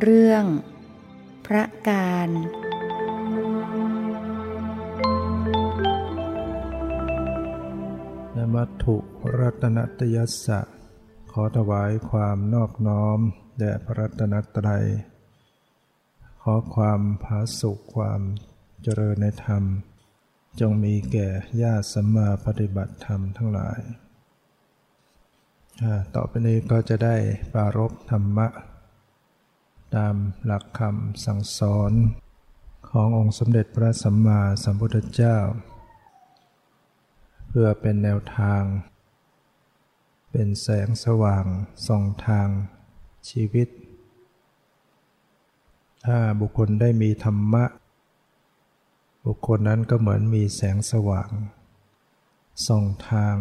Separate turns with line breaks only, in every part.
เรื่อง พระการ
นมัตถุรัตนตยัสสะ ขอถวายความนอบน้อมแด่พระรัตนตรัย ขอความผาสุขความเจริญในธรรม จงมีแก่ญาติสัมมาปฏิบัติธรรมทั้งหลาย ต่อไปนี้ก็จะได้ปารบธรรมะ ตามหลักคำสั่งสอนขององค์สมเด็จพระสัมมาสัมพุทธเจ้า เพื่อเป็นแนวทาง เป็นแสงสว่างส่องทางชีวิต ถ้าบุคคลได้มีธรรมะ บุคคลนั้นก็เหมือนมีแสงสว่าง ส่องทาง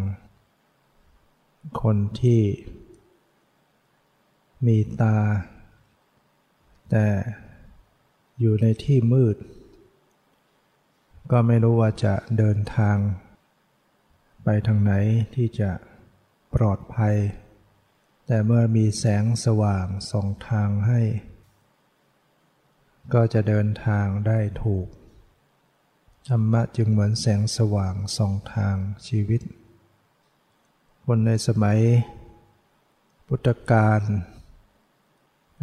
คนที่มีตา แต่อยู่ในที่มืด ก็ไม่รู้ว่าจะเดินทาง ไปทางไหนที่จะปลอดภัย แต่เมื่อมีแสงสว่างส่องทางให้ ก็จะเดินทางได้ถูกธรรมะจึงเหมือนแสงสว่างส่องทางชีวิต คนในสมัยพุทธกาล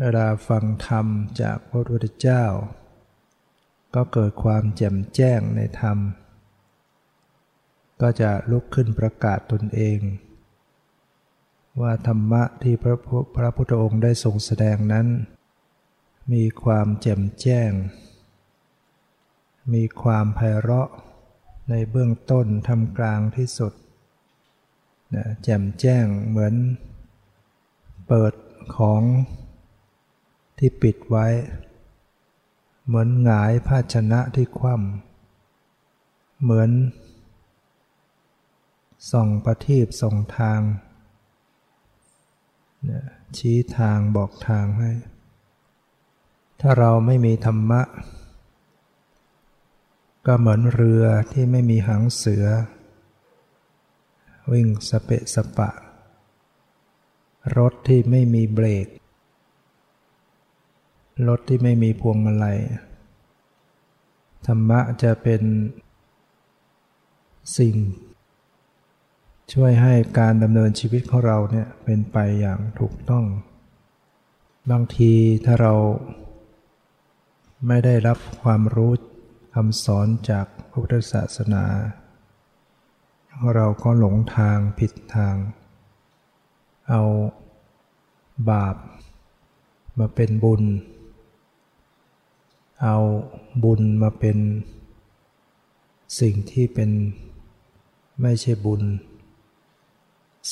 เวลาฟังธรรมจากพระพุทธเจ้า ก็เกิดความแจ่มแจ้งในธรรม ก็จะลุกขึ้นประกาศตนเอง ว่าธรรมะที่พระพระพุทธองค์ได้ทรงแสดงนั้น มีความแจ่มแจ้ง มีความไพเราะในเบื้องต้นทำกลางที่สุดแจ่มแจ้งเหมือนเปิดของ ที่ปิดไว้ เหมือนหงายภาชนะที่คว่ำเหมือนส่องประทีปส่องทาง ชี้ทางบอกทางให้ ถ้าเราไม่มีธรรมะ ก็เหมือนเรือที่ไม่มีหางเสือ วิ่งสเปะสปะ รถที่ไม่มีเบรก รถที่ไม่มีพวงมาลัย ธรรมะจะเป็นสิ่ง ช่วยให้การดำเนินชีวิตของเราเนี่ยเป็นไปอย่างถูกต้อง บางทีถ้าเราไม่ได้รับความรู้คำสอนจากพระพุทธศาสนา เราก็หลงทางผิดทาง เอาบาปมาเป็นบุญ เอาบุญมาเป็นสิ่งที่เป็นไม่ใช่บุญ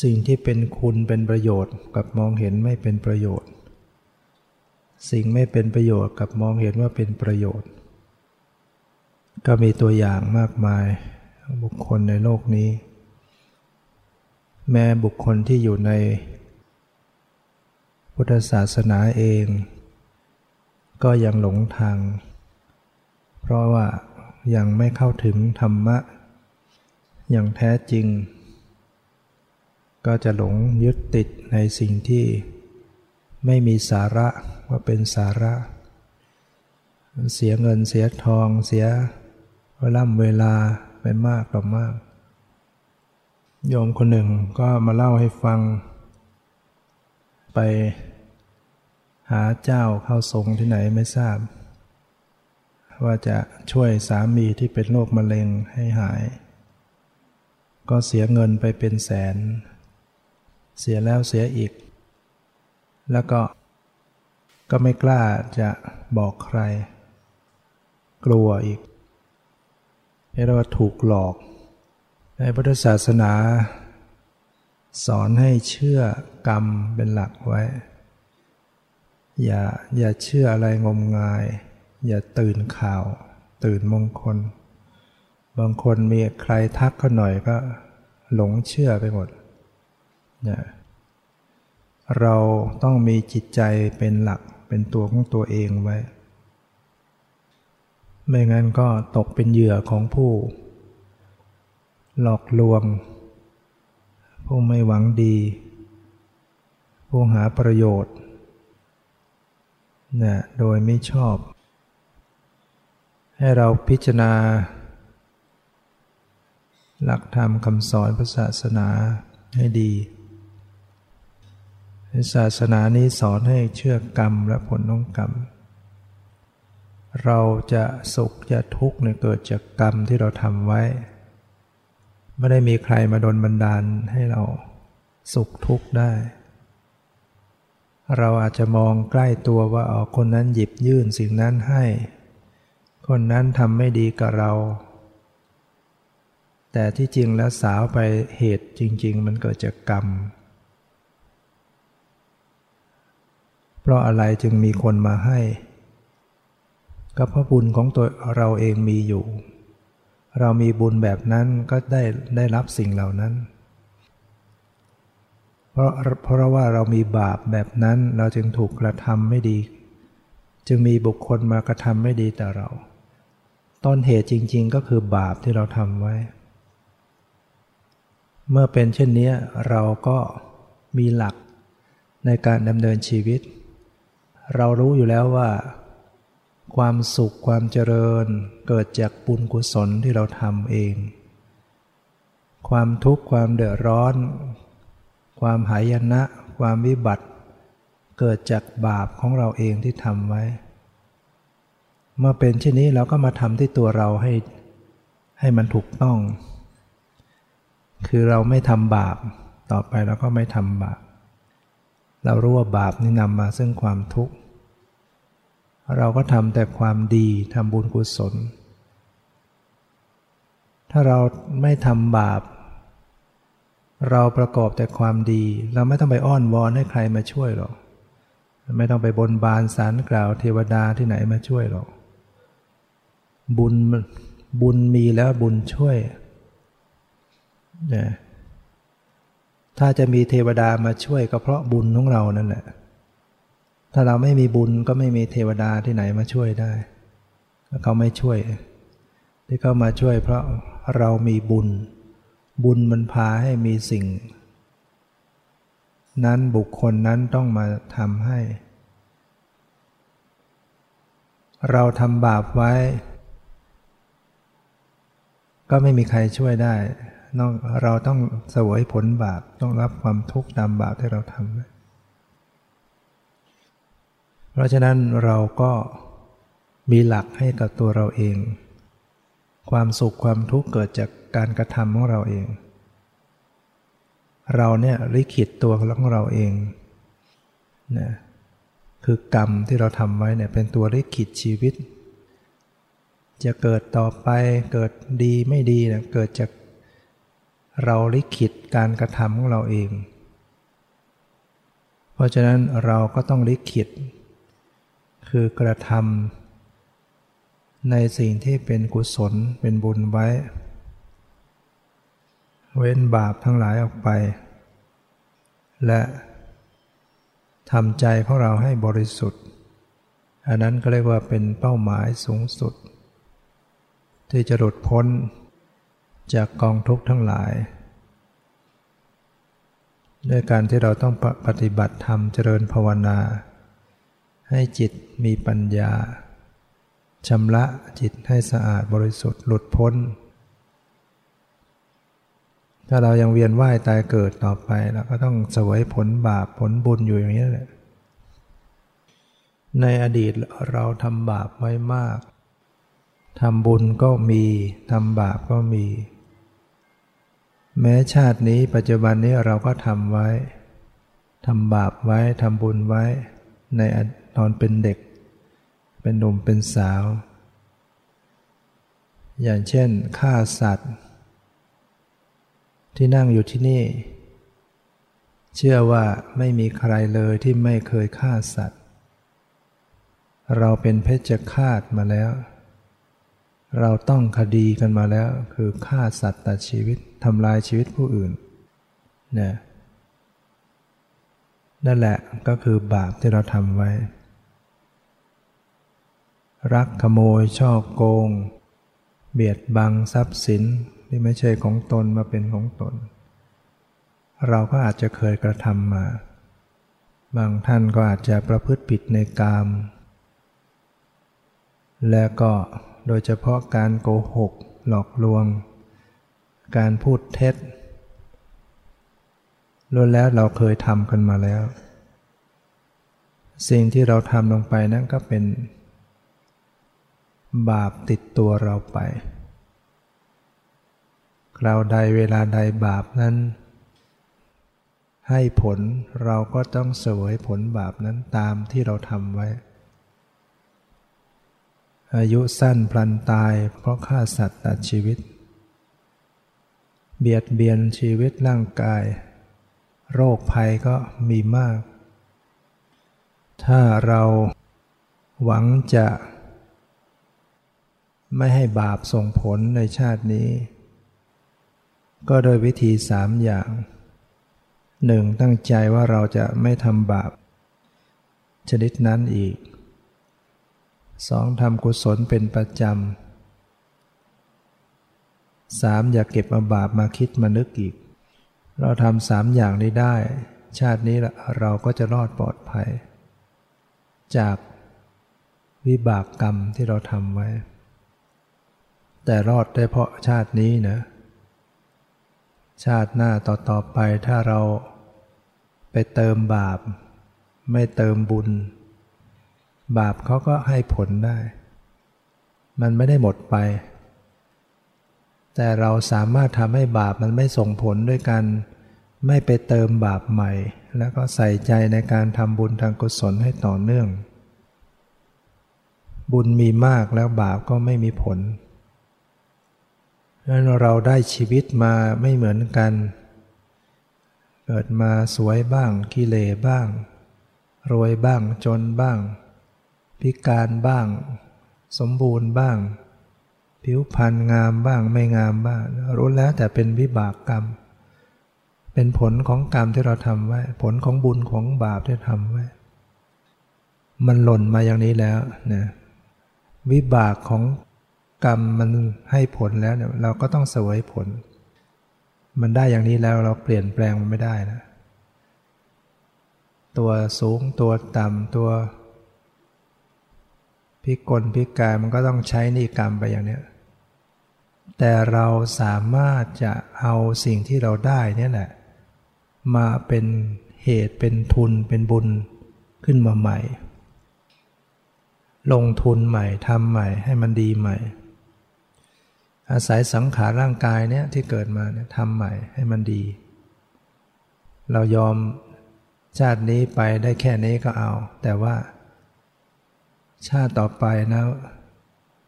สิ่งที่เป็นคุณเป็นประโยชน์กับมองเห็นไม่เป็นประโยชน์ สิ่งไม่เป็นประโยชน์กับมองเห็นว่าเป็นประโยชน์ ก็มีตัวอย่างมากมายบุคคลในโลกนี้ แม้บุคคลที่อยู่ในพุทธศาสนาเอง ก็ยังหลงทาง เพราะว่ายังไม่เข้าถึงธรรมะ อย่างแท้จริง ก็จะหลงยึดติดในสิ่งที่ไม่มีสาระว่าเป็นสาระ เสียเงินเสียทองเสียเวลาเวลาไปมากต่อมาก โยมคนหนึ่งก็มาเล่าให้ฟัง ไปาเจ้าเข้าทรงที่ไหนไม่ทราบ ว่าจะช่วยสามีที่เป็นโรคมะเร็งให้หาย ก็เสียเงินไปเป็นแสน เสียแล้วเสียอีก แล้วก็ก็ไม่กล้าจะบอกใคร กลัวอีกเรียกว่าถูกหลอก ในพุทธศาสนา สอนให้เชื่อกรรมเป็นหลักไว้ อย่าอย่าเชื่ออะไรงมงาย อย่าตื่นข่าว ตื่นมงคล บางคนมีใครทักเขาหน่อยก็หลงเชื่อไปหมดเนี่ยเราต้องมีจิตใจเป็นหลักเป็นตัวของตัวเองไว้ ไม่งั้นก็ตกเป็นเหยื่อของผู้ หลอกลวง ผู้ไม่หวังดี ผู้หาประโยชน์ นะโดยไม่ชอบ ให้เราพิจารณา หลักธรรมคำสอนพระศาสนาให้ดีศาสนานี้สอนให้เชื่อกรรมและผลของกรรม เราจะสุขจะทุกข์เนี่ยเกิดจากกรรมที่เราทำไว้ ไม่ได้มีใครมาดนบันดาลให้เราสุขทุกข์ได้ เราอาจจะมองใกล้ตัวว่าอ๋อคนนั้นหยิบยื่นสิ่งนั้นให้ คนนั้นทำไม่ดีกับเรา แต่ที่จริงแล้วสาวไปเหตุจริง ๆ มันเกิดจากกรรม เพราะอะไรจึงมีคนมาให้ ก็เพราะบุญของตัวเราเองมีอยู่ เรามีบุญแบบนั้นก็ได้ได้รับสิ่งเหล่านั้น เพราะเพราะว่าเรามีบาปแบบนั้นเราจึงถูกกระทำไม่ดี จึงมีบุคคลมากระทำไม่ดีต่อเราต้นเหตุจริง ๆ ก็คือบาปที่เราทำไว้ เมื่อเป็นเช่นนี้เราก็มีหลักในการดำเนินชีวิต เรารู้อยู่แล้วว่า ความสุขความเจริญเกิดจากบุญกุศลที่เราทำเอง ความทุกข์ความเดือดร้อน ความหายนะ ความวิบัติ เกิดจากบาปของเราเองที่ทำไว้ เมื่อเป็นเช่นนี้เราก็มาทำที่ตัวเราให้ให้มันถูกต้อง คือเราไม่ทำบาป ต่อไปเราก็ไม่ทำบาป เรารู้ว่าบาปนี่นำมาซึ่งความทุกข์ เราก็ทำแต่ความดีทำบุญกุศล ถ้าเราไม่ทำบาป เราประกอบแต่ความดี เราไม่ต้องไปอ้อนวอนให้ใครมาช่วยหรอก ไม่ต้องไปบนบานสารกล่าวเทวดาที่ไหนมาช่วยหรอก บุญบุญมีแล้วบุญช่วยเนี่ยถ้าจะมีเทวดามาช่วยก็เพราะบุญของเรานั่นแหละ ถ้าเราไม่มีบุญก็ไม่มีเทวดาที่ไหนมาช่วยได้ เขาไม่ช่วย ที่เขามาช่วยเพราะเรามีบุญ บุญมันพาให้มีสิ่ง นั้นบุคคลนั้นต้องมาทำให้ เราทำบาปไว้ ก็ไม่มีใครช่วยได้นอกเราต้องสวยผลบาปต้องรับความทุกข์ตามบาปที่เราทำเพราะฉะนั้นเราก็มีหลักให้กับตัวเราเอง ความสุขความทุกข์เกิดจาก การกระทำของเราเอง เราเนี่ยลิขิตตัวของเราเองนะคือกรรมที่เราทำไว้เนี่ยเป็นตัวลิขิตชีวิต จะเกิดต่อไปเกิดดีไม่ดีเนี่ยเกิดจากเราลิขิตการกระทำของเราเอง เพราะฉะนั้นเราก็ต้องลิขิต คือกระทำในสิ่งที่เป็นกุศลเป็นบุญไว้ เว้นบาปทั้งหลายออกไป และทำใจของเราให้บริสุทธิ์ อันนั้นก็เรียกว่าเป็นเป้าหมายสูงสุด ที่จะหลุดพ้นจากกองทุกข์ทั้งหลาย ด้วยการที่เราต้องปฏิบัติธรรมเจริญภาวนา ให้จิตมีปัญญาชำระจิตให้สะอาดบริสุทธิ์หลุดพ้น ถ้าเรายังเวียนว่ายตายเกิดต่อไปเราก็ต้องสวยผลบาปผลบุญอยู่อย่างนี้แหละ ในอดีตเราทำบาปไว้มากทำบุญก็มีทำบาปก็มี แม้ชาตินี้ปัจจุบันนี้เราก็ทำไว้ทำบาปไว้ทำบุญไว้ ในตอนเป็นเด็ก เป็นหนุ่มเป็นสาว อย่างเช่นฆ่าสัตว์ ที่นั่งอยู่ที่นี่ เชื่อว่าไม่มีใครเลยที่ไม่เคยฆ่าสัตว์ เราเป็นเพชฌฆาตมาแล้ว เราต้องคดีกันมาแล้ว คือฆ่าสัตว์ตัดชีวิตทำลายชีวิตผู้อื่นเนี่ยนั่นแหละก็คือบาปที่เราทำไว้ รักขโมยช่อโกง เบียดบังทรัพย์สิน ที่ไม่ใช่ของตนมาเป็นของตน เราก็อาจจะเคยกระทำมา บางท่านก็อาจจะประพฤติผิดในกาม และก็โดยเฉพาะการโกหก หลอกลวง การพูดเท็จล้วนแล้วเราเคยทำกันมาแล้ว สิ่งที่เราทำลงไปนั้นก็เป็น บาปติดตัวเราไป คราใดเวลาใดบาปนั้น ให้ผลเราก็ต้องเสวยผลบาปนั้นตามที่เราทำไว้ อายุสั้นพลันตายเพราะฆ่าสัตว์ตัดชีวิต เบียดเบียนชีวิตร่างกาย โรคภัยก็มีมาก ถ้าเราหวังจะไม่ให้บาปส่งผลในชาตินี้ ก็โดยวิธีสามอย่างหนึ่งตั้งใจว่าเราจะไม่ทำบาป ชนิดนั้นอีกสองทำกุศลเป็นประจำสามอย่าเก็บอาบาปมาคิดมานึกอีก เราทำสามอย่างนี้ได้ ชาตินี้เราก็จะรอดปลอดภัย จากวิบากกรรมที่เราทำไว้ แต่รอดได้เพราะชาตินี้นะ ชาติหน้าต่อๆไปถ้าเราไปเติมบาป ไม่เติมบุญ บาปเขาก็ให้ผลได้ มันไม่ได้หมดไป แต่เราสามารถทำให้บาปมันไม่ส่งผลด้วยกันไม่ไปเติมบาปใหม่ แล้วก็ใส่ใจในการทำบุญทางกุศลให้ต่อเนื่อง บุญมีมากแล้วบาปก็ไม่มีผล นั้นเราได้ชีวิตมาไม่เหมือนกัน เกิดมาสวยบ้างกิเลบ้าง รวยบ้างจนบ้าง พิการบ้าง สมบูรณ์บ้าง ผิวพรรณงามบ้างไม่งามบ้างรู้แล้วแต่เป็นวิบากกรรม เป็นผลของกรรมที่เราทำไว้ ผลของบุญของบาปที่ทำไว้ มันหล่นมาอย่างนี้แล้วนะวิบากของ กรรมมันให้ผลแล้วเนี่ยเราก็ต้องเสวยผล มันได้อย่างนี้แล้วเราเปลี่ยนแปลงมันไม่ได้นะ ตัวสูงตัวต่ำตัวพิกลพิการมันก็ต้องใช้นิกรรมไปอย่างเนี้ยแต่เราสามารถจะเอาสิ่งที่เราได้นี่แหละ มาเป็นเหตุเป็นทุนเป็นบุญขึ้นมาใหม่ ลงทุนใหม่ทำใหม่ให้มันดีใหม่ อาศัยสังขารร่างกายเนี่ยที่เกิดมาเนี่ยทำใหม่ให้มันดี เรายอมชาตินี้ไปได้แค่นี้ก็เอา แต่ว่า ชาติต่อไปนะ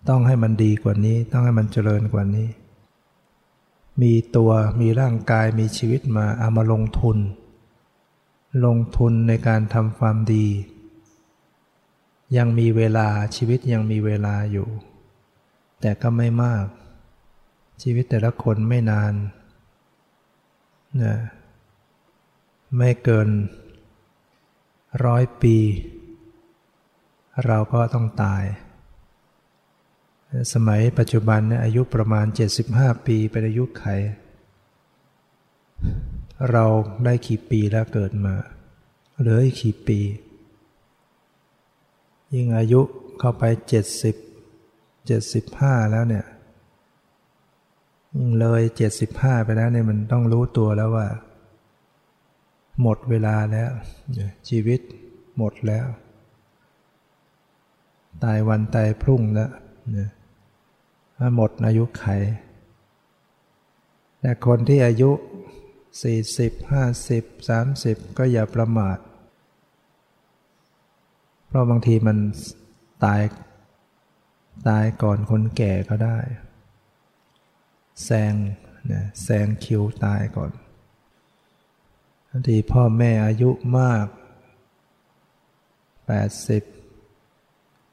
ต้องให้มันดีกว่านี้ ต้องให้มันเจริญกว่านี้ มีตัวมีร่างกายมีชีวิตมาเอามาลงทุน ลงทุนในการทำความดี ยังมีเวลาชีวิตยังมีเวลาอยู่ แต่ก็ไม่มาก ชีวิตแต่ละคนไม่นานนะไม่เกินร้อยปี เราก็ต้องตาย สมัยปัจจุบันเนี่ยอายุประมาณ 75 ปีเป็นอายุไข เราได้กี่ปีแล้วเกิดมา เหลืออีกกี่ปี ยิ่งอายุเข้าไป 70 75 แล้วเนี่ย เลยิ่งเลย75ไปแล้วเนี่ยมันต้องรู้ตัวแล้วว่า หมดเวลาแล้ว ชีวิตหมดแล้ว ตายวันตายพรุ่งแล้วเนี่ยหมดอายุไข แต่คนที่อายุ40 50 30ก็อย่าประมาท เพราะบางทีมันตายตายก่อนคนแก่ก็ได้ แซงนะแซงคิวตายก่อนบางทีพ่อแม่อายุมาก 80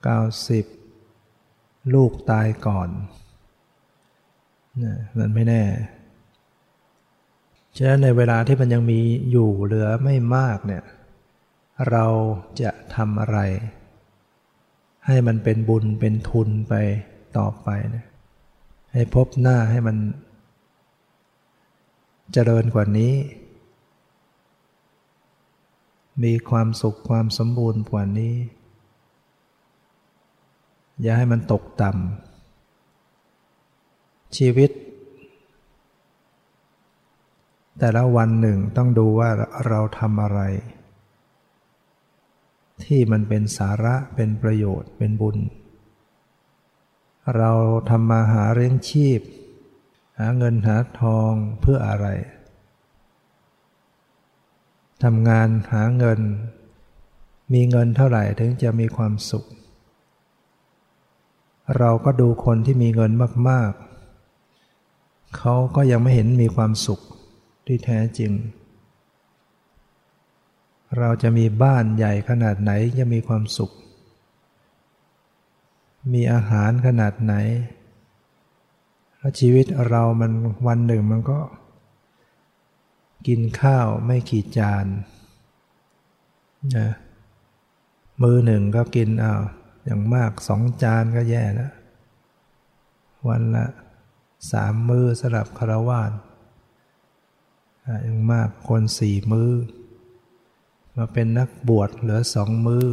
90 ลูกตายก่อนนะมันไม่แน่ ฉะนั้นในเวลาที่มันยังมีอยู่เหลือไม่มากเนี่ย เราจะทำอะไร ให้มันเป็นบุญเป็นทุนไปต่อไปนะ ให้พบหน้าให้มันเจริญกว่านี้ มีความสุขความสมบูรณ์กว่านี้ อย่าให้มันตกต่ำชีวิต แต่ละวันหนึ่งต้องดูว่าเราทำอะไร ที่มันเป็นสาระเป็นประโยชน์เป็นบุญ เราทำมาหาเลี้ยงชีพ หาเงินหาทองเพื่ออะไรทำงานหาเงิน มีเงินเท่าไหร่ถึงจะมีความสุข เราก็ดูคนที่มีเงินมากๆ เขาก็ยังไม่เห็นมีความสุขที่แท้จริง เราจะมีบ้านใหญ่ขนาดไหนจะมีความสุข มีอาหารขนาดไหน แล้วชีวิตเรามันวันหนึ่งมันก็ กินข้าวไม่กี่จานนะมือหนึ่งก็กินเอาอย่างมากสองจานก็แย่แล้ววันละสามมือสลับคารวานอย่างมากคนสี่มือ มาเป็นนักบวชเหลือสองมือ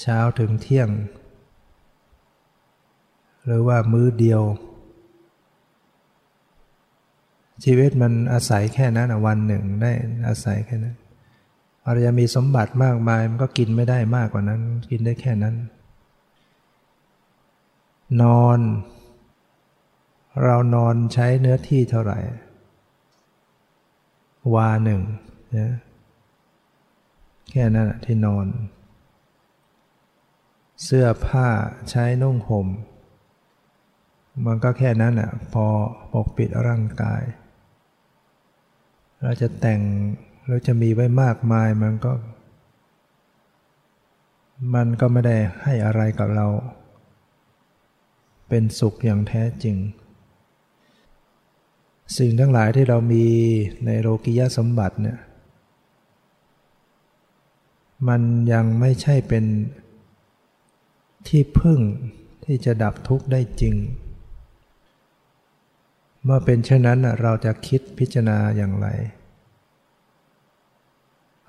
เช้าถึงเที่ยง หรือว่ามื้อเดียว ชีวิตมันอาศัยแค่นั้นวันหนึ่งได้อาศัยแค่นั้นอาจจะมีสมบัติมากมาย มันก็กินไม่ได้มากกว่านั้น กินได้แค่นั้น นอน เรานอนใช้เนื้อที่เท่าไหร่ วาหนึ่งนะแค่นั้นที่นอน เสื้อผ้าใช้นุ่งห่ม มันก็แค่นั้นอะพอปกปิดร่างกาย เราจะแต่งเราจะมีไว้มากมายมันก็ มันก็ไม่ได้ให้อะไรกับเรา เป็นสุขอย่างแท้จริง สิ่งทั้งหลายที่เรามีในโลกิยสมบัติเนี่ยมันยังไม่ใช่เป็นที่พึ่งที่จะดับทุกข์ได้จริง เมื่อเป็นเช่นนั้นเราจะคิดพิจารณาอย่างไร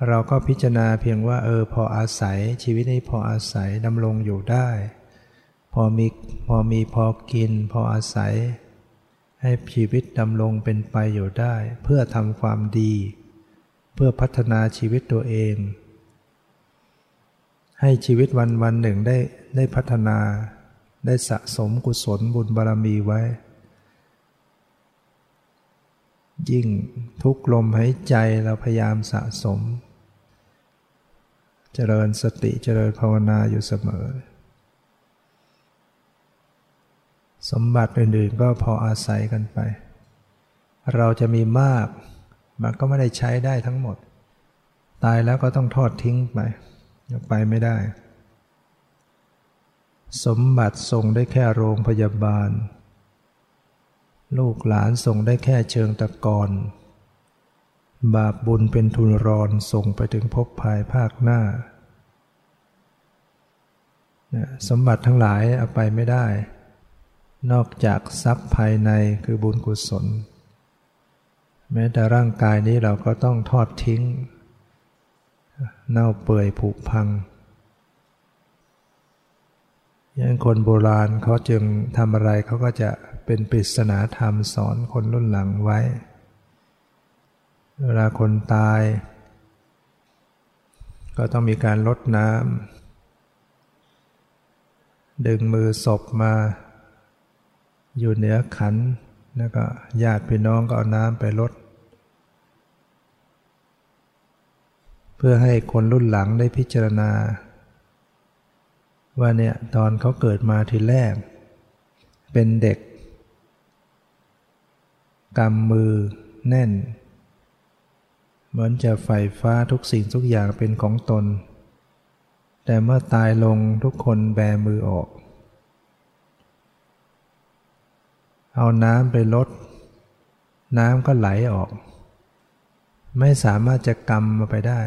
เราก็พิจารณาเพียงว่าเออพออาศัยชีวิตนี้พออาศัยดำรงอยู่ได้ พอมีพอมีพอกิน พออาศัย ให้ชีวิตดำรงเป็นไปอยู่ได้ เพื่อทำความดี เพื่อพัฒนาชีวิตตัวเอง ให้ชีวิตวันวันหนึ่งได้ได้พัฒนา ได้สะสมกุศลบุญบารรมีไว้ ยิ่งทุกลมหายใจเราพยายามสะสม เจริญสติเจริญภาวนาอยู่เสมอ สมบัติอื่นๆก็พออาศัยกันไป เราจะมีมาก มันก็ไม่ได้ใช้ได้ทั้งหมด ตายแล้วก็ต้องทอดทิ้งไปไปไม่ได้ สมบัติส่งได้แค่โรงพยาบาล ลูกหลานส่งได้แค่เชิงตะกอนบาปบุญเป็นทุนรอนส่งไปถึงภพภายภาคหน้า สมบัติทั้งหลายเอาไปไม่ได้ นอกจากทรัพย์ภายในคือบุญกุศล แม้แต่ร่างกายนี้เราก็ต้องทอดทิ้ง เน่าเปื่อยผุพัง ยังคนโบราณเขาจึงทำอะไรเขาก็จะเป็นปริศนาธรรมสอนคนรุ่นหลังไว้ เวลาคนตาย ก็ต้องมีการลดน้ำดึงมือศพมา อยู่เหนือขัน แล้วก็ญาติพี่น้องก็เอาน้ำไปลด เพื่อให้คนรุ่นหลังได้พิจารณา ว่าเนี่ยตอนเขาเกิดมาทีแรก เป็นเด็กกำมือแน่น เหมือนจะไฟฟ้าทุกสิ่งทุกอย่างเป็นของตน แต่เมื่อตายลงทุกคนแบมือออก เอาน้ำไปลด น้ำก็ไหลออก ไม่สามารถจะกำมาไปได้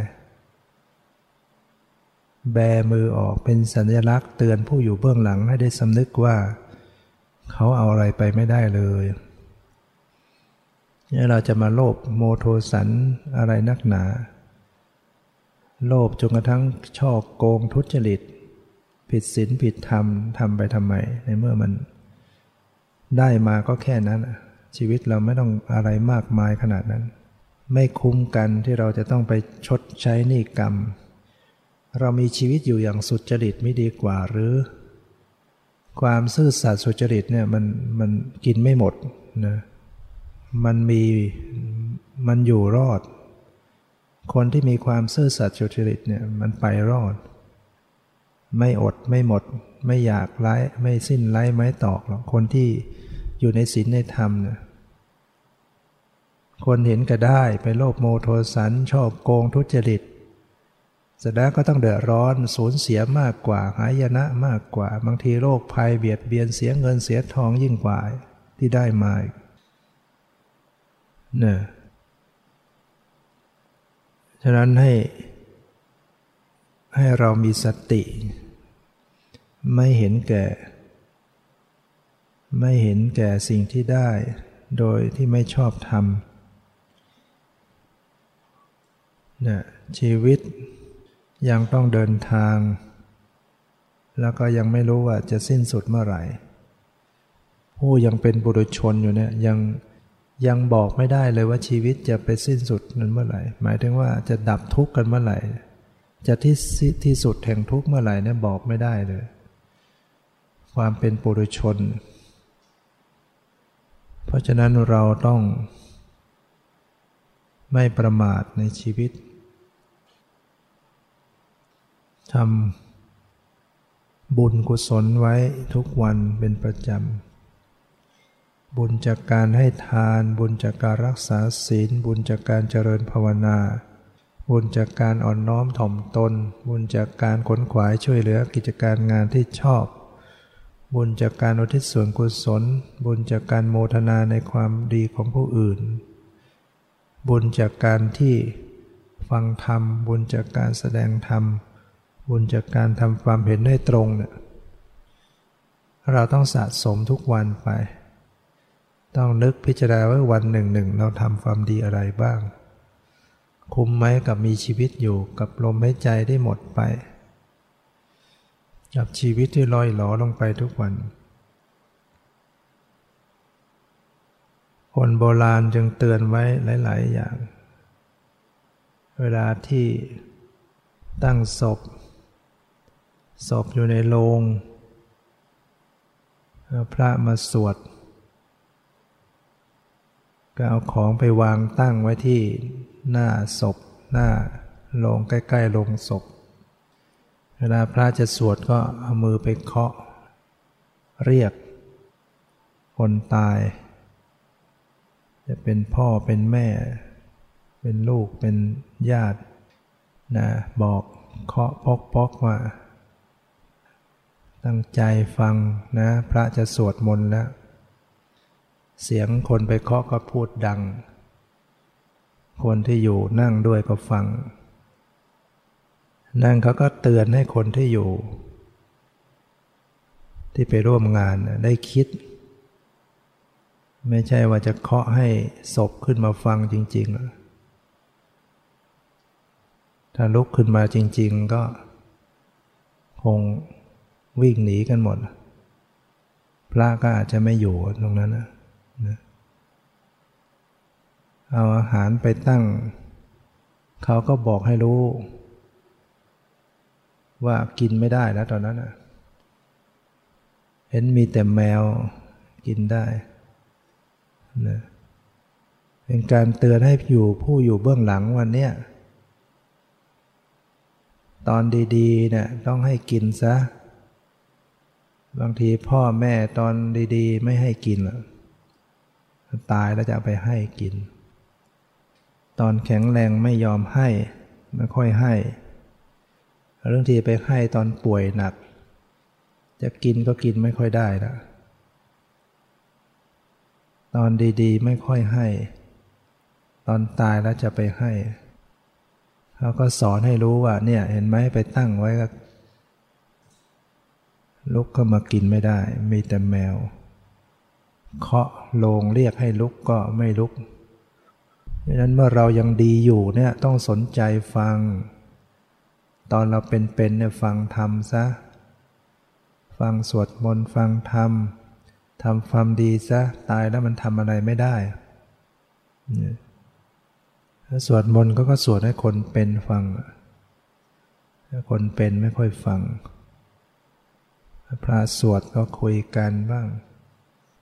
แบมือออกเป็นสัญลักษณ์เตือนผู้อยู่เบื้องหลังให้ได้สำนึกว่า เขาเอาอะไรไปไม่ได้เลยนี่เราจะมาโลภโมโทสันอะไรนักหนา โลภจนกระทั่งชอบโกงทุจริต ผิดศีลผิดธรรมทำไปทำไม ในเมื่อมัน ได้มาก็แค่นั้น ชีวิตเราไม่ต้องอะไรมากมายขนาดนั้น ไม่คุ้มกันที่เราจะต้องไปชดใช้นี่กรรม เรามีชีวิตอยู่อย่างสุจริตไม่ดีกว่าหรือ ความซื่อสัตย์สุจริตเนี่ยมันมันกินไม่หมดนะมันมีมันอยู่รอด คนที่มีความซื่อสัตย์สุจริตเนี่ยมันไปรอด ไม่อดไม่หมด ไม่อยากไล่ไม่สิ้นไล่ไม้ตอกหรอกคนที่อยู่ในศีลในธรรมเนี่ยคนเห็นก็ได้ไปโลภโมโทสันชอบโกงทุจริต เสร็จแล้วก็ต้องเดือดร้อนสูญเสียมากกว่าหายนะมากกว่า บางทีโรคภัยเบียดเบียนเสียเงินเสียทองยิ่งกว่าที่ได้มาเนี่ยฉะนั้นให้ ให้เรามีสติ ไม่เห็นแก่ ไม่เห็นแก่สิ่งที่ได้ โดยที่ไม่ชอบทำเนี่ยชีวิต ยังต้องเดินทาง แล้วก็ยังไม่รู้ว่าจะสิ้นสุดเมื่อไหร่ ผู้ยังเป็นบุรุษชนอยู่เนี่ยยังยังบอกไม่ได้เลยว่าชีวิตจะไปสิ้นสุดนั้นเมื่อไหร่ หมายถึงว่าจะดับทุกข์กันเมื่อไหร่ จะที่ที่สุดแห่งทุกข์เมื่อไหร่เนี่ยบอกไม่ได้เลย ความเป็นปุถุชน เพราะฉะนั้นเราต้องไม่ประมาทในชีวิต ทำบุญกุศลไว้ทุกวันเป็นประจำ บุญจากการให้ทานบุญจากการรักษาศีล บุญจากการเจริญภาวนา บุญจากการอ่อนน้อมถ่อมตน บุญจากการขนขวายช่วยเหลือกิจการงานที่ชอบ บุญจากการอุทิศส่วนกุศล บุญจากการโมทนาในความดีของผู้อื่น บุญจากการที่ฟังธรรม บุญจากการแสดงธรรม บุญจากการทำความเห็นให้ตรงเนี่ยเราต้องสะสมทุกวันไป ต้องนึกพิจารณาว่าวันหนึ่งหนึ่งเราทำความดีอะไรบ้าง คุ้มไหมกับมีชีวิตอยู่กับลมหายใจได้หมดไป กับชีวิตที่ลอยหลอลงไปทุกวัน คนโบราณจึงเตือนไว้หลาย ๆ อย่าง เวลาที่ตั้งศพ ศพอยู่ในโรงพระมาสวด ก็เอาของไปวางตั้งไว้ที่หน้าศพ หน้าลงใกล้ๆลงศพ เวลาพระจะสวดก็เอามือไปเคาะ เรียก คนตาย จะเป็นพ่อเป็นแม่ เป็นลูกเป็นญาตินะบอกเคาะพกพกว่า ตั้งใจฟังนะ พระจะสวดมนต์แล้ว เสียงคนไปเคาะก็พูดดัง คนที่อยู่นั่งด้วยก็ฟัง นั่งเขาก็เตือนให้คนที่อยู่ ที่ไปร่วมงานได้คิด ไม่ใช่ว่าจะเคาะให้ศพขึ้นมาฟังจริง ๆถ้าลุกขึ้นมาจริง ๆ ก็คง วิ่งหนีกันหมด พระก็อาจจะไม่อยู่ตรงนั้นนะเอาอาหารไปตั้ง เขาก็บอกให้รู้ ว่ากินไม่ได้แล้วตอนนั้นนะเห็นมีแต่แมวกินได้นะเป็นการเตือนให้อยู่ผู้อยู่เบื้องหลังวันเนี้ยตอนดีๆเนี่ยต้องให้กินซะ บางทีพ่อแม่ตอนดีๆ ไม่ให้กินตายแล้วจะไปให้กิน ตอนแข็งแรงไม่ยอมให้ ไม่ค่อยให้เรื่องทีไปให้ตอนป่วยหนัก จะกินก็กินไม่ค่อยได้ละตอนดีๆ ไม่ค่อยให้ ตอนตายแล้วจะไปให้เขาก็สอนให้รู้ว่าเนี่ยเห็นไหมไปตั้งไว้ก็ ลุกก็มากินไม่ได้ มีแต่แมว เคาะลงเรียกให้ลุกก็ไม่ลุกดังนั้นเมื่อเรายังดีอยู่เนี่ยต้องสนใจฟัง ตอนเราเป็นๆเนี่ยฟังธรรมซะ ฟังสวดมนต์ฟังธรรมทำความดีซะตายแล้วมันทำอะไรไม่ได้ถ้าสวดมนต์ก็ก็สวดให้คนเป็นฟัง คนเป็นไม่ค่อยฟัง พระสวดก็คุยกันบ้าง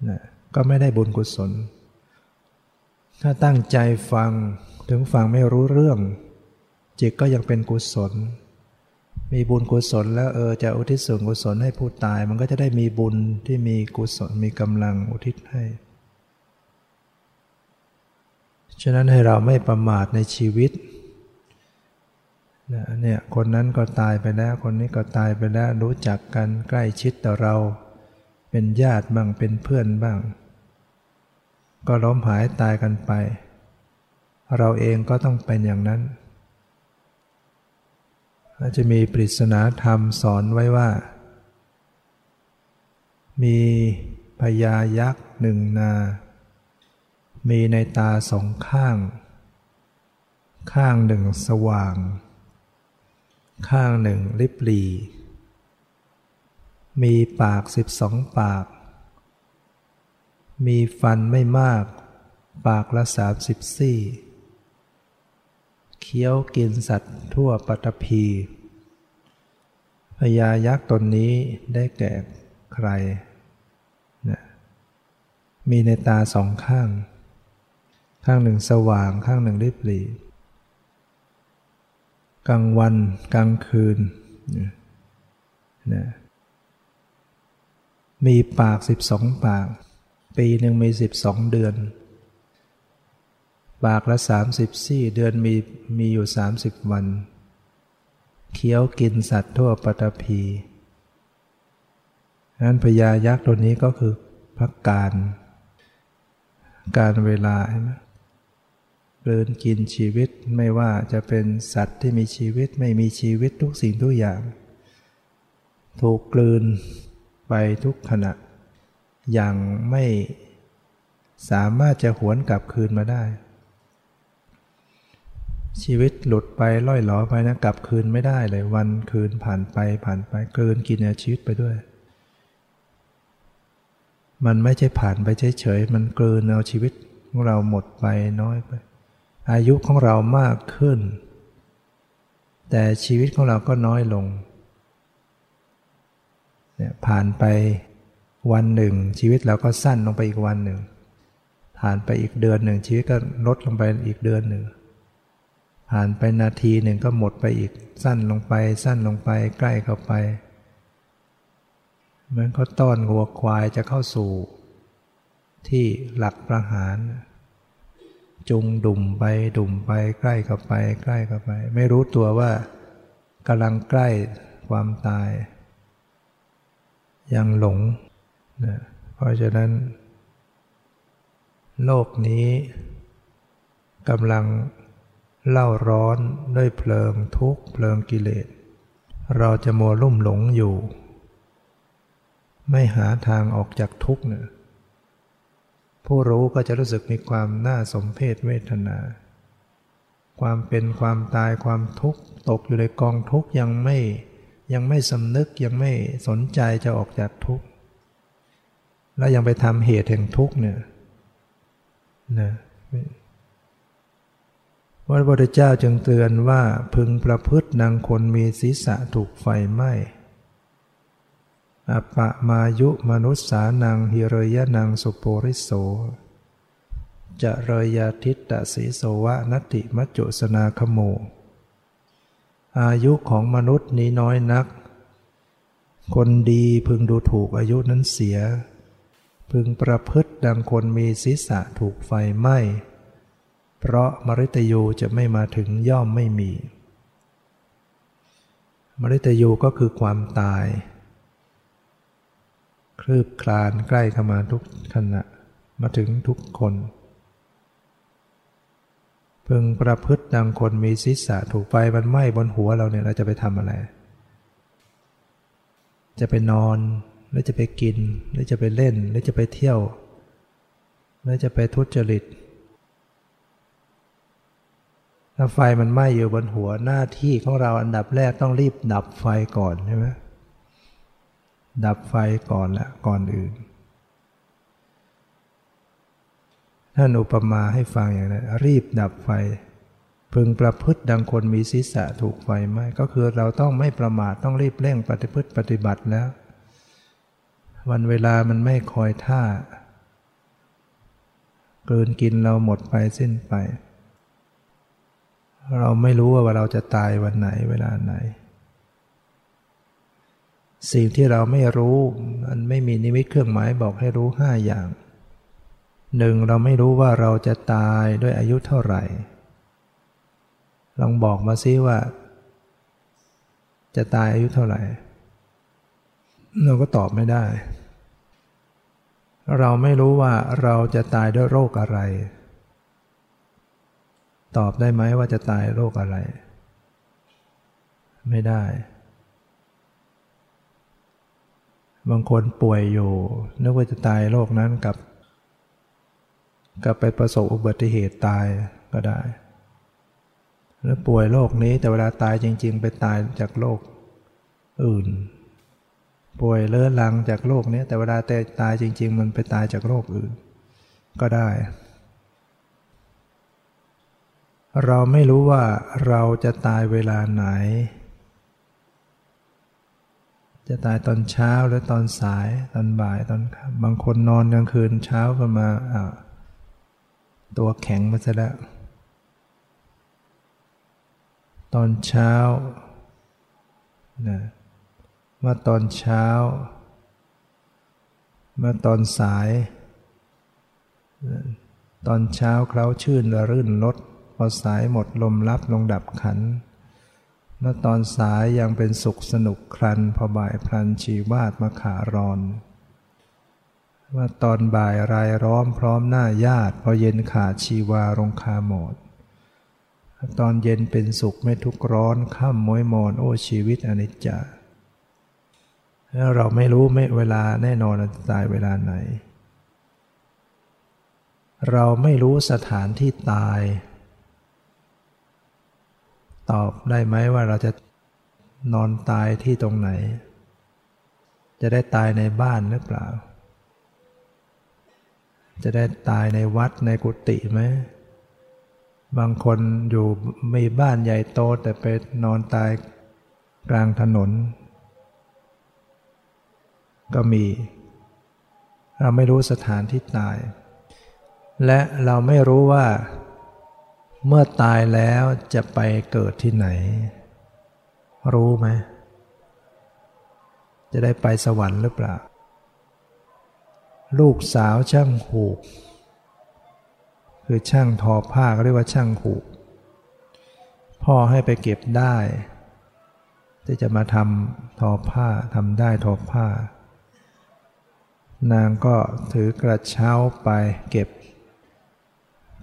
นะก็ไม่ได้บุญกุศล ถ้าตั้งใจฟังถึงฟังไม่รู้เรื่อง จิตก็ยังเป็นกุศล มีบุญกุศลแล้วเออจะอุทิศส่วนกุศลให้ผู้ตาย มันก็จะได้มีบุญที่มีกุศลมีกำลังอุทิศให้ ฉะนั้นให้เราไม่ประมาทในชีวิต เนี่ยคนนั้นก็ตายไปแล้ว คนนี้ก็ตายไปแล้วรู้จักกันใกล้ชิดต่อเรา เป็นญาติบ้างเป็นเพื่อนบ้าง ก็ล้มหายตายกันไป เราเองก็ต้องเป็นอย่างนั้นจะมีปริศนาธรรมสอนไว้ว่า มีพญายักษ์หนึ่งนา มีในตาสองข้าง ข้างหนึ่งสว่าง ข้างหนึ่งริบลีมีปากสิบสองปาก มีฟันไม่มาก ปากละสามสิบซี่เคี้ยวกินสัตว์ทั่วปัตภีพญายักษ์ตนนี้ได้แก่ใครนะมีในตาสองข้าง ข้างหนึ่งสว่างข้างหนึ่งริบหรี่ กลางวันกลางคืนนะมีปากสิบสองปาก ปีหนึ่งมีสิบสองเดือน ปากละสามสิบสี่เดือนมีมีอยู่สามสิบวัน เคี้ยวกินสัตว์ทั่วปฐพีนั้นพญายักษ์ตัวนี้ก็คือพักการ การเวลาใช่ไหม เลินกินชีวิตไม่ว่าจะเป็นสัตว์ที่มีชีวิตไม่มีชีวิตทุกสิ่งทุกอย่าง ถูกกลืนไปทุกขณะ อย่างไม่สามารถจะหวนกลับคืนมาได้ ชีวิตหลุดไปล่อยหลอไปนะกลับคืนไม่ได้เลยวันคืนผ่านไปผ่านไปเกินกินชีวิตไปด้วย มันไม่ใช่ผ่านไปเฉยๆมันเกินเอาชีวิตของเราหมดไปน้อยไป อายุของเรามากขึ้น แต่ชีวิตของเราก็น้อยลงเนี่ยผ่านไปวันหนึ่ง ชีวิตเราก็สั้นลงไปอีกวันหนึ่ง ผ่านไปอีกเดือนหนึ่ง ชีวิตก็ลดลงไปอีกเดือนหนึ่ง ผ่านไปนาทีหนึ่งก็หมดไปอีกสั้นลงไป สั้นลงไปใกล้เข้าไปเหมือนเขาต้อนหัวควายจะเข้าสู่ ที่หลักประหาร จุงดุ่มไปดุ่มไปใกล้เข้าไป ใกล้เข้าไป ไม่รู้ตัวว่ากำลังใกล้ความตาย ยังหลงนะเพราะฉะนั้น โลกนี้กำลังเล่าร้อนด้วยเพลิงทุกเพลิงกิเลส เราจะมัวลุ่มหลงอยู่ ไม่หาทางออกจากทุกข์เนี่ย ผู้รู้ก็จะรู้สึกมีความน่าสมเพศเวทนา ความเป็นความตายความทุกข์ตกอยู่ในกองทุกข์ยังไม่ยังไม่สำนึกยังไม่สนใจจะออกจากทุกข์แล้วยังไปทำเหตุแห่งทุกข์เนี่ยนะพระพุทธเจ้าจึงเตือนว่าพึงประพฤตินางคนมีศีรษะถูกไฟไหม้ อปะมายุมนุษสานังฮิเรยนังสุโปริโส จะเรยาทิตตสีโสวะนติมัจจุสนาคโม อายุของมนุษย์นี้น้อยนัก คนดีพึงดูถูกอายุนั้นเสีย พึงประพฤติดังคนมีศีรษะถูกไฟไหม้ เพราะมริตยูจะไม่มาถึงย่อมไม่มี มริตยูก็คือความตาย คลืบคลานใกล้เข้ามาทุกขณะมาถึงทุกคน พึงประพฤติดังคนมีศีรษะถูกไฟมันไหม้บนหัวเราเนี่ยเราจะไปทำอะไร จะไปนอนหรือจะไปกินหรือจะไปเล่นหรือจะไปเที่ยวหรือจะไปทุจริตถ้าไฟมันไหม้อยู่บนหัวหน้าที่ของเราอันดับแรกต้องรีบดับไฟก่อนใช่ไหม ดับไฟก่อนละก่อนอื่น ท่านอุปมาให้ฟังอย่างนั้นรีบดับไฟ พึงประพฤติดังคนมีศีรษะถูกไฟไหม้ก็คือเราต้องไม่ประมาทต้องรีบเร่งปฏิพฤติปฏิบัติแล้ว วันเวลามันไม่คอยท่าเกินกินเราหมดไปสิ้นไป เราไม่รู้ว่าเราจะตายวันไหนเวลาไหน สิ่งที่เราไม่รู้มันไม่มีนิมิตเครื่องหมายบอกให้รู้ห้าอย่างหนึ่งเราไม่รู้ว่าเราจะตายด้วยอายุเท่าไหร่ ลองบอกมาซิว่า จะตายอายุเท่าไหร่ เราก็ตอบไม่ได้ เราไม่รู้ว่าเราจะตายด้วยโรคอะไร ตอบได้ไหมว่าจะตายโรคอะไร ไม่ได้ บางคนป่วยอยู่ นึกว่าจะตายโรคนั้นกับกับไปประสบอุบัติเหตุตายก็ได้ หรือป่วยโรคนี้แต่เวลาตายจริง ๆ ไปตายจากโรคอื่น ป่วยเลื้อรังจากโรคนี้แต่เวลาตายจริง ๆ มันไปตายจากโรคอื่น ก็ได้ เราไม่รู้ว่าเราจะตายเวลาไหน จะตายตอนเช้าหรือตอนสายตอนบ่ายตอนค่ำบางคนนอนกลางคืนเช้าก็มาตัวแข็งมาซะแล้วตอนเช้านะเมื่อตอนเช้าเมื่อตอนสาย ตอนเช้าเคล้าชื่นรื่นลดพอสายหมดลมรับลงดับขัน เมื่อตอนสายยังเป็นสุขสนุกครันพอบ่ายพลันชีวาดมาขารอนเมื่อตอนบ่ายรายร้อมพร้อมหน้าญาติ พอเย็นขาดชีวารงคาหมดตอนเย็นเป็นสุขไม่ทุกร้อนข้ามม้อยมอนโอ้ชีวิตอนิจจาแล้วเราไม่รู้ไม่เวลาแน่นอนตายเวลาไหน เราไม่รู้สถานที่ตาย ตอบได้ไหมว่าเราจะนอนตายที่ตรงไหน จะได้ตายในบ้านหรือเปล่า จะได้ตายในวัดในกุฏิไหมบางคนอยู่มีบ้านใหญ่โตแต่ไปนอนตายกลางถนน ก็มี เราไม่รู้สถานที่ตาย และเราไม่รู้ว่า เมื่อตายแล้วจะไปเกิดที่ไหน รู้ไหม จะได้ไปสวรรค์หรือเปล่า ลูกสาวช่างหูก คือช่างทอผ้าก็เรียกว่าช่างหูก พ่อให้ไปเก็บได้ ที่จะมาทำทอผ้าทำได้ทอผ้า นางก็ถือกระเช้าไปเก็บ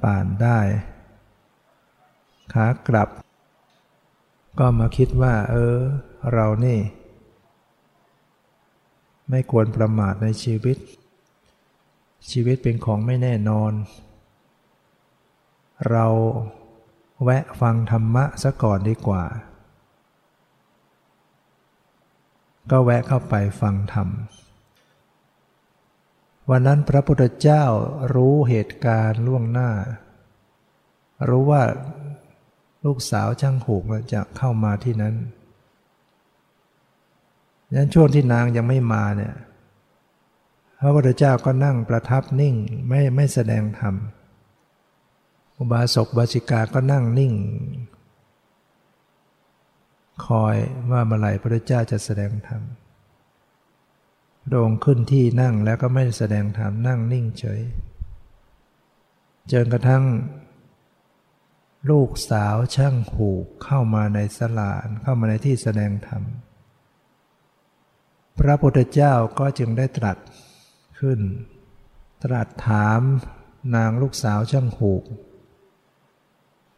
ป่านได้ ขากลับ ก็มาคิดว่า เออ เรานี่ ไม่ควรประมาทในชีวิต ชีวิตเป็นของไม่แน่นอน เราแวะฟังธรรมะซะก่อนดีกว่า ก็แวะเข้าไปฟังธรรม วันนั้นพระพุทธเจ้ารู้เหตุการณ์ล่วงหน้า รู้ว่า ลูกสาวช่างหูกจะเข้ามาที่นั้นยันช่วงที่นางยังไม่มาเนี่ยพระพุทธเจ้าก็นั่งประทับนิ่งไม่ไม่แสดงธรรมอุบาสกบาสิกาก็นั่งนิ่ง คอยว่าเมื่อไหร่พระเจ้าจะแสดงธรรมพระองค์ขึ้นที่นั่งแล้วก็ไม่แสดงธรรมนั่งนิ่งเฉยจนกระทั่ง ลูกสาวช่างหูกเข้ามาในสลานเข้ามาในที่แสดงธรรม พระพุทธเจ้าก็จึงได้ตรัสขึ้น ตรัสถามนางลูกสาวช่างหูก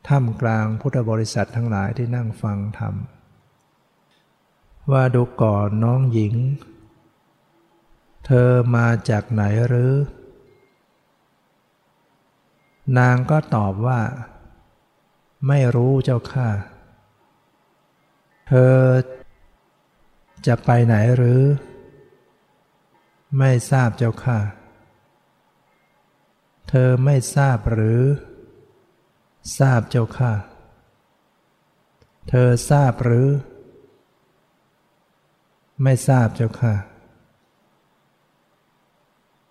ท่ามกลางพุทธบริษัททั้งหลายที่นั่งฟังธรรม ว่าดูก่อนน้องหญิง เธอมาจากไหนหรือ นางก็ตอบว่า ไม่รู้เจ้าค่ะเธอจะไปไหนหรือ ไม่ทราบเจ้าค่ะเธอไม่ทราบหรือ ทราบเจ้าค่ะเธอทราบหรือ ไม่ทราบเจ้าค่ะ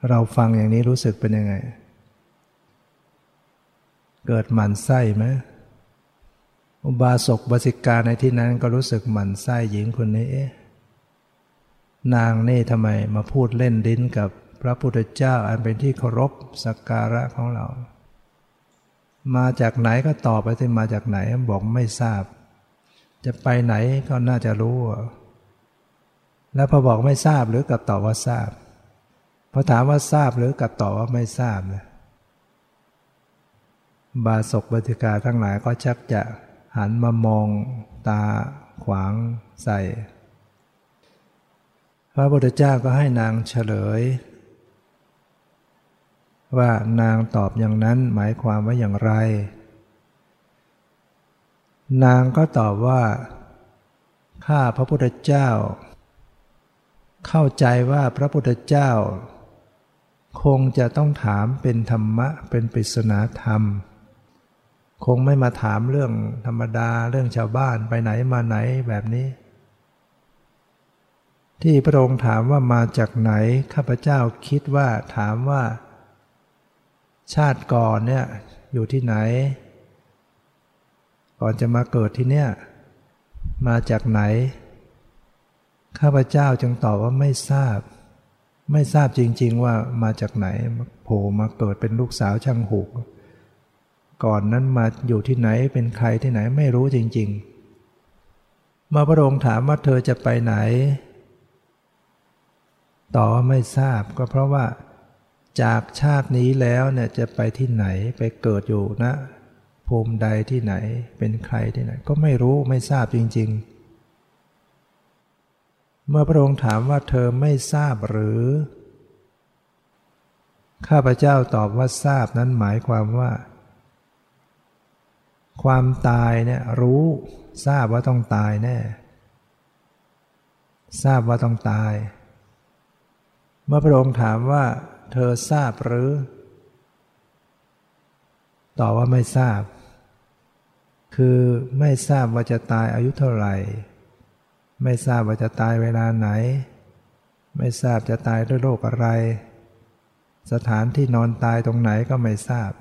เราฟังอย่างนี้รู้สึกเป็นยังไง เกิดหมันไส้ไหม อุบาสกบาสิกาในที่นั้นก็รู้สึกหมันไส้หญิงคนนี้ นางนี่ทำไมมาพูดเล่นดิ้นกับพระพุทธเจ้าอันเป็นที่เคารพสักการะของเรา มาจากไหนก็ตอบไปที่มาจากไหนบอกไม่ทราบ จะไปไหนก็น่าจะรู้ แล้วพอบอกไม่ทราบหรือกับตอบว่าทราบพอถามว่าทราบหรือกับตอบว่าไม่ทราบเนี่ยบาศกบติกาทั้งหลายก็ชักจะ หันมามองตาขวางใส่ พระพุทธเจ้าก็ให้นางเฉลย ว่านางตอบอย่างนั้นหมายความว่าอย่างไร นางก็ตอบว่า ข้าพระพุทธเจ้า เข้าใจว่าพระพุทธเจ้า คงจะต้องถามเป็นธรรมะเป็นปริศนาธรรม คงไม่มาถามเรื่องธรรมดาเรื่องชาวบ้านไปไหนมาไหนแบบนี้ ที่พระองค์ถามว่ามาจากไหนข้าพเจ้าคิดว่าถามว่า ชาติก่อนเนี่ยอยู่ที่ไหน ก่อนจะมาเกิดที่เนี่ย มาจากไหน ข้าพเจ้าจึงตอบว่าไม่ทราบ ไม่ทราบจริง ๆ ว่ามาจากไหนโผล่มาเกิดเป็นลูกสาวช่างหูก ก่อนนั้นมาอยู่ที่ไหนเป็นใครที่ไหนไม่รู้จริง ๆ มาพระองค์ถามว่าเธอจะไปไหน ต่อไม่ทราบก็เพราะว่า จากชาตินี้แล้วเนี่ยจะไปที่ไหนไปเกิดอยู่นะภูมิใดที่ไหนเป็นใครที่ไหน ก็ไม่รู้ไม่ทราบจริง ๆ เมื่อพระองค์ถามว่าเธอไม่ทราบหรือ ข้าพเจ้าตอบว่าทราบนั้นหมายความว่า ความตายเนี่ยรู้ทราบว่าต้องตายแน่ทราบว่าต้องตาย เมื่อพระองค์ถามว่า เธอทราบหรือตอบว่าไม่ทราบ คือไม่ทราบว่าจะตายอายุเท่าไหร่ ไม่ทราบว่าจะตายเวลาไหน ไม่ทราบจะตายด้วยโรคอะไร สถานที่นอนตายตรงไหนก็ไม่ทราบ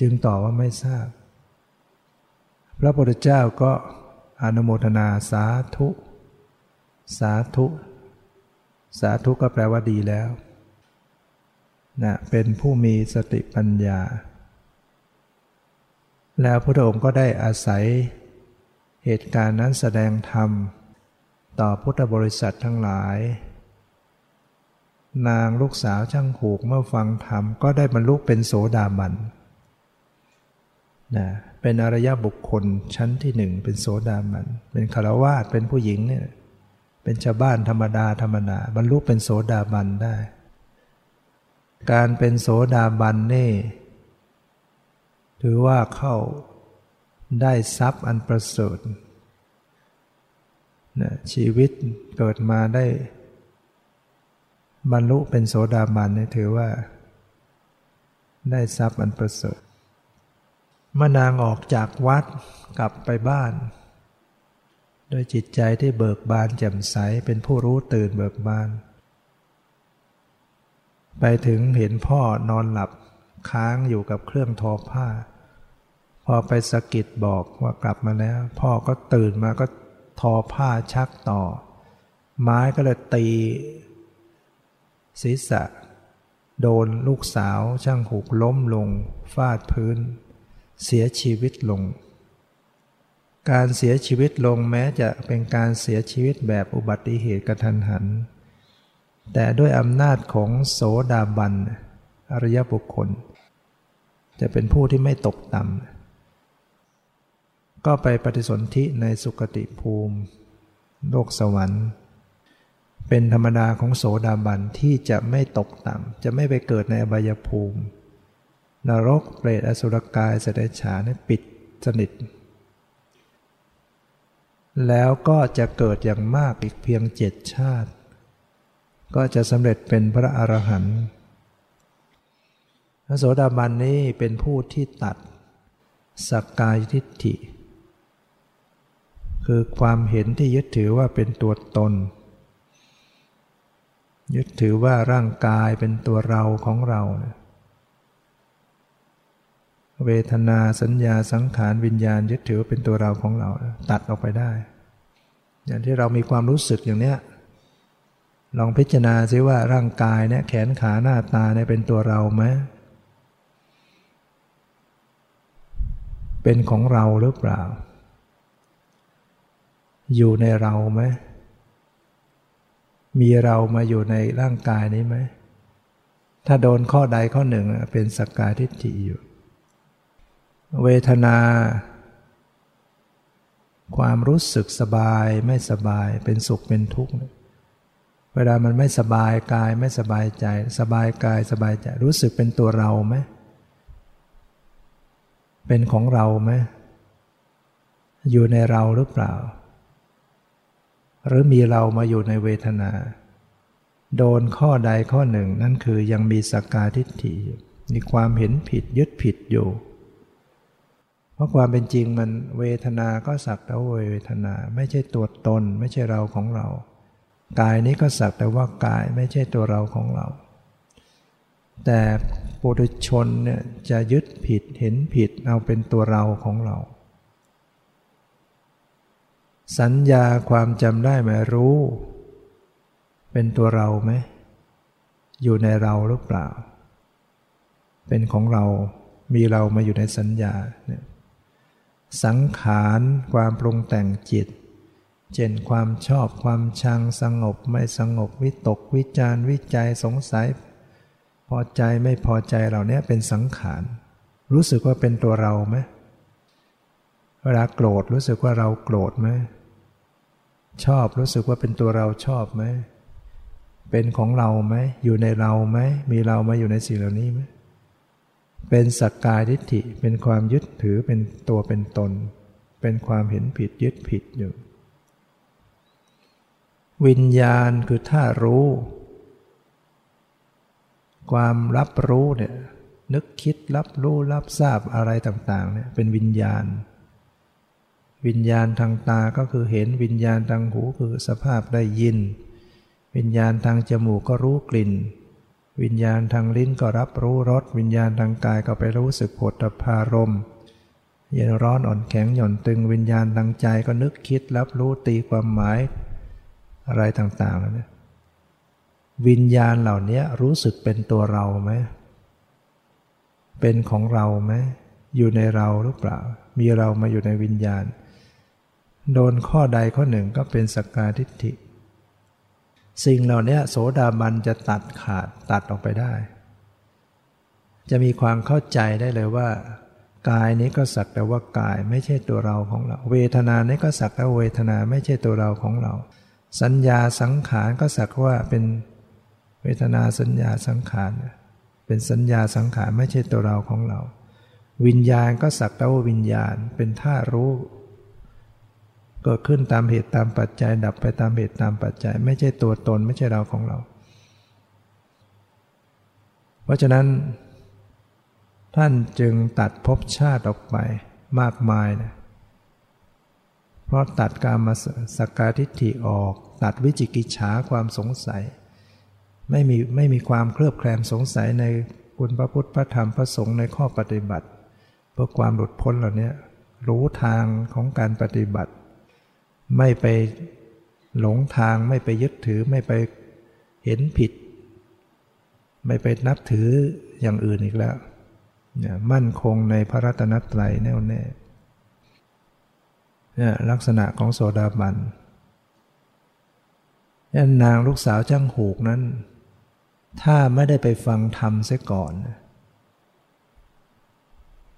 จึงตอบว่าไม่ทราบ พระพุทธเจ้าก็อนุโมทนาสาธุ สาธุ สาธุก็แปลว่าดีแล้วนะเป็นผู้มีสติปัญญา แล้วพระองค์ก็ได้อาศัยเหตุการณ์นั้นแสดงธรรม ต่อพุทธบริษัททั้งหลาย นางลูกสาวช่างหูกเมื่อฟังธรรมก็ได้บรรลุเป็นโสดาบัน นะเป็นอริยบุคคลชั้นที่หนึ่งเป็นโสดาบัน เป็นคารวาสเป็นผู้หญิงเนี่ยเป็นชาวบ้านธรรมดาธรรมดาบรรลุเป็นโสดาบันได้ การเป็นโสดาบันนี่ถือว่าเข้าได้ทรัพย์อันประเสริฐนะชีวิตเกิดมาได้ บรรลุเป็นโสดาบันนี่ถือว่า ได้ทรัพย์อันประเสริฐ เมื่อนางออกจากวัดกลับไปบ้านโดยจิตใจที่เบิกบานแจ่มใสเป็นผู้รู้ตื่นเบิกบาน ไปถึงเห็นพ่อนอนหลับค้างอยู่กับเครื่องทอผ้า พอไปสะกิดบอกว่ากลับมาแล้ว พ่อก็ตื่นมาก็ทอผ้าชักต่อ ไม้ก็เลยตี ศีรษะ โดนลูกสาวช่างหูกล้มลงฟาดพื้น เสียชีวิตลง การเสียชีวิตลงแม้จะเป็นการเสียชีวิตแบบอุบัติเหตุกระทันหัน แต่ด้วยอำนาจของโสดาบันอริยบุคคล จะเป็นผู้ที่ไม่ตกต่ำก็ไปปฏิสนธิในสุคติภูมิ โลกสวรรค์ เป็นธรรมดาของโสดาบันที่จะไม่ตกต่ำจะไม่ไปเกิดในอบายภูมิ นรกเปรตอสุรกายเสเดชานี่ปิดสนิท แล้วก็จะเกิดอย่างมากอีกเพียงเจ็ดชาติ ก็จะสำเร็จเป็นพระอรหันต์พระโสดาบันนี้เป็นผู้ที่ตัดสักกายทิฏฐิ คือความเห็นที่ยึดถือว่าเป็นตัวตน ยึดถือว่าร่างกายเป็นตัวเราของเราเเวทนาสัญญาสังขารวิญญาณยึดถือเป็นตัวเราของเราตัดออกไปได้ อย่างที่เรามีความรู้สึกอย่างเนี้ยลองพิจารณาซิว่าร่างกายเนี่ยแขนขาหน้าตาเนี่ยเป็นตัวเราไหมเป็นของเราหรือเปล่า อยู่ในเราไหมมีเรามาอยู่ในร่างกายนี้ไหมถ้าโดนข้อใดข้อหนึ่งเป็นสักกายทิฏฐิอยู่ เวทนา ความรู้สึกสบายไม่สบายเป็นสุขเป็นทุกข์เวลามันไม่สบายกายไม่สบายใจ สบายกายสบายใจรู้สึกเป็นตัวเราไหมเป็นของเราไหมอยู่ในเราหรือเปล่า หรือมีเรามาอยู่ในเวทนา โดนข้อใดข้อหนึ่งนั่นคือยังมีสักกาทิฏฐิอยู่มีความเห็นผิดยึดผิดอยู่ เพราะความเป็นจริงมันเวทนาก็สักแต่ว่าเวทนา ไม่ใช่ตัวตน ไม่ใช่เราของเรา กายนี้ก็สักแต่ว่ากายไม่ใช่ตัวเราของเรา แต่ปุถุชนเนี่ยจะยึดผิดเห็นผิดเอาเป็นตัวเราของเรา สัญญาความจำได้ไหมรู้ เป็นตัวเราไหมอยู่ในเราหรือเปล่า เป็นของเรามีเรามาอยู่ในสัญญาเนี่ย สังขารความปรุงแต่งจิต เช่นความชอบความชังสงบไม่สงบวิตกวิจารวิจัยสงสัย พอใจไม่พอใจเหล่านี้เป็นสังขาร รู้สึกว่าเป็นตัวเราไหมเวลาโกรธรู้สึกว่าเราโกรธไหมชอบรู้สึกว่าเป็นตัวเราชอบไหมเป็นของเราไหมอยู่ในเราไหมมีเรามาอยู่ในสิ่งเหล่านี้ไหม เป็นสักกายทิฏฐิเป็นความยึดถือเป็นตัวเป็นตน เป็นความเห็นผิดยึดผิดอยู่ วิญญาณคือถ้ารู้ ความรับรู้เนี่ยนึกคิดรับรู้รับทราบอะไรต่างๆเนี่ยเป็นวิญญาณ วิญญาณทางตาก็คือเห็นวิญญาณทางหูคือสภาพได้ยิน วิญญาณทางจมูกก็รู้กลิ่น วิญญาณทางลิ้นก็รับรู้รสวิญญาณทางกายก็ไปรู้สึกผลพารมเย็นร้อนอ่อนแข็งหย่อนตึงวิญญาณทางใจก็นึกคิดรับรู้ตีความหมาย อะไรต่างๆแล้วเนี่ยวิญญาณเหล่านี้รู้สึกเป็นตัวเราไหมเป็นของเราไหมอยู่ในเราหรือเปล่า มีเรามาอยู่ในวิญญาณ โดนข้อใดข้อหนึ่งก็เป็นสักการทิฏฐิ สิ่งเหล่านี้โสดาบันจะตัดขาดตัดออกไปได้ จะมีความเข้าใจได้เลยว่า กายนี้ก็สักแต่ว่ากายไม่ใช่ตัวเราของเรา เวทนานี้ก็สักแต่เวทนาไม่ใช่ตัวเราของเรา สัญญาสังขารก็สักว่าเป็นเวทนาสัญญาสังขารเป็นสัญญาสังขารไม่ใช่ตัวเราของเรา วิญญาณก็สักแต่ว่าวิญญาณ เป็นท่ารู้ เกิดขึ้นตามเหตุตามปัจจัย ดับไปตามเหตุตามปัจจัย ไม่ใช่ตัวตนไม่ใช่เราของเรา เพราะฉะนั้น ท่านจึงตัดภพชาติออกไปมากมายนะเพราะตัดการมาสักการทิฏฐิออก ตัดวิจิกิจฉาความสงสัย ไม่มีไม่มีความเคลือบแคลงสงสัยในคุณพระพุทธพระธรรมพระสงฆ์ในข้อปฏิบัติ เพื่อความหลุดพ้นเหล่านี้รู้ทางของการปฏิบัติ ไม่ไปหลงทางไม่ไปยึดถือไม่ไปเห็นผิด ไม่ไปนับถืออย่างอื่นอีกแล้วเนี่ยมั่นคงในพระรัตนตรัยแน่วแน่เนี่ยลักษณะของโสดาบันนางลูกสาวจ้างหูกนั้น ถ้าไม่ได้ไปฟังธรรมเสียก่อน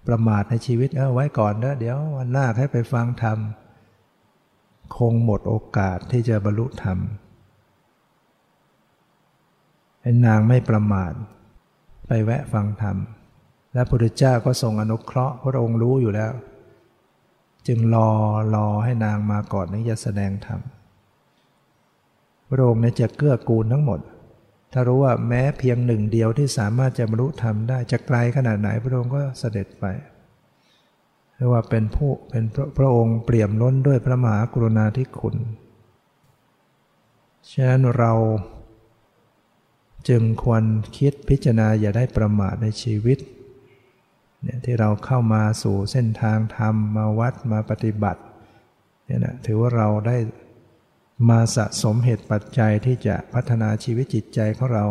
ประมาทในชีวิตเอาไว้ก่อนนะเดี๋ยววันหน้าให้ไปฟังธรรม คงหมดโอกาสที่จะบรรลุธรรมให้นางไม่ประมาท ไปแวะฟังธรรม และพระพุทธเจ้าก็ทรงอนุเคราะห์พระองค์รู้อยู่แล้ว จึงรอรอให้นางมาก่อนนี้จะแสดงธรรมพระองค์เนี่ยจะเกื้อกูลทั้งหมด ถ้ารู้ว่าแม้เพียงหนึ่งเดียวที่สามารถจะบรรลุธรรมได้จะไกลขนาดไหนพระองค์ก็เสด็จไป รียกว่าเป็นผู้เป็นพระพระองค์เปี่ยมล้นด้วยพระมหากรุณาธิคุณ ฉะนั้นเราจึงควรคิดพิจารณาอย่าได้ประมาทในชีวิตเนี่ยที่เราเข้ามาสู่เส้นทางธรรมมาวัดมาปฏิบัติเนี่ยนะถือว่าเราได้มาสะสมเหตุปัจจัยที่จะพัฒนาชีวิตจิตใจของเรา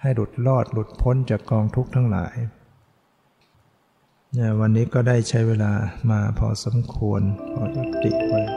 ให้หลุดรอดหลุดพ้นจากกองทุกข์ทั้งหลายเนี่ย วันนี้ก็ได้ใช้เวลามาพอสมควรพอยุติไว้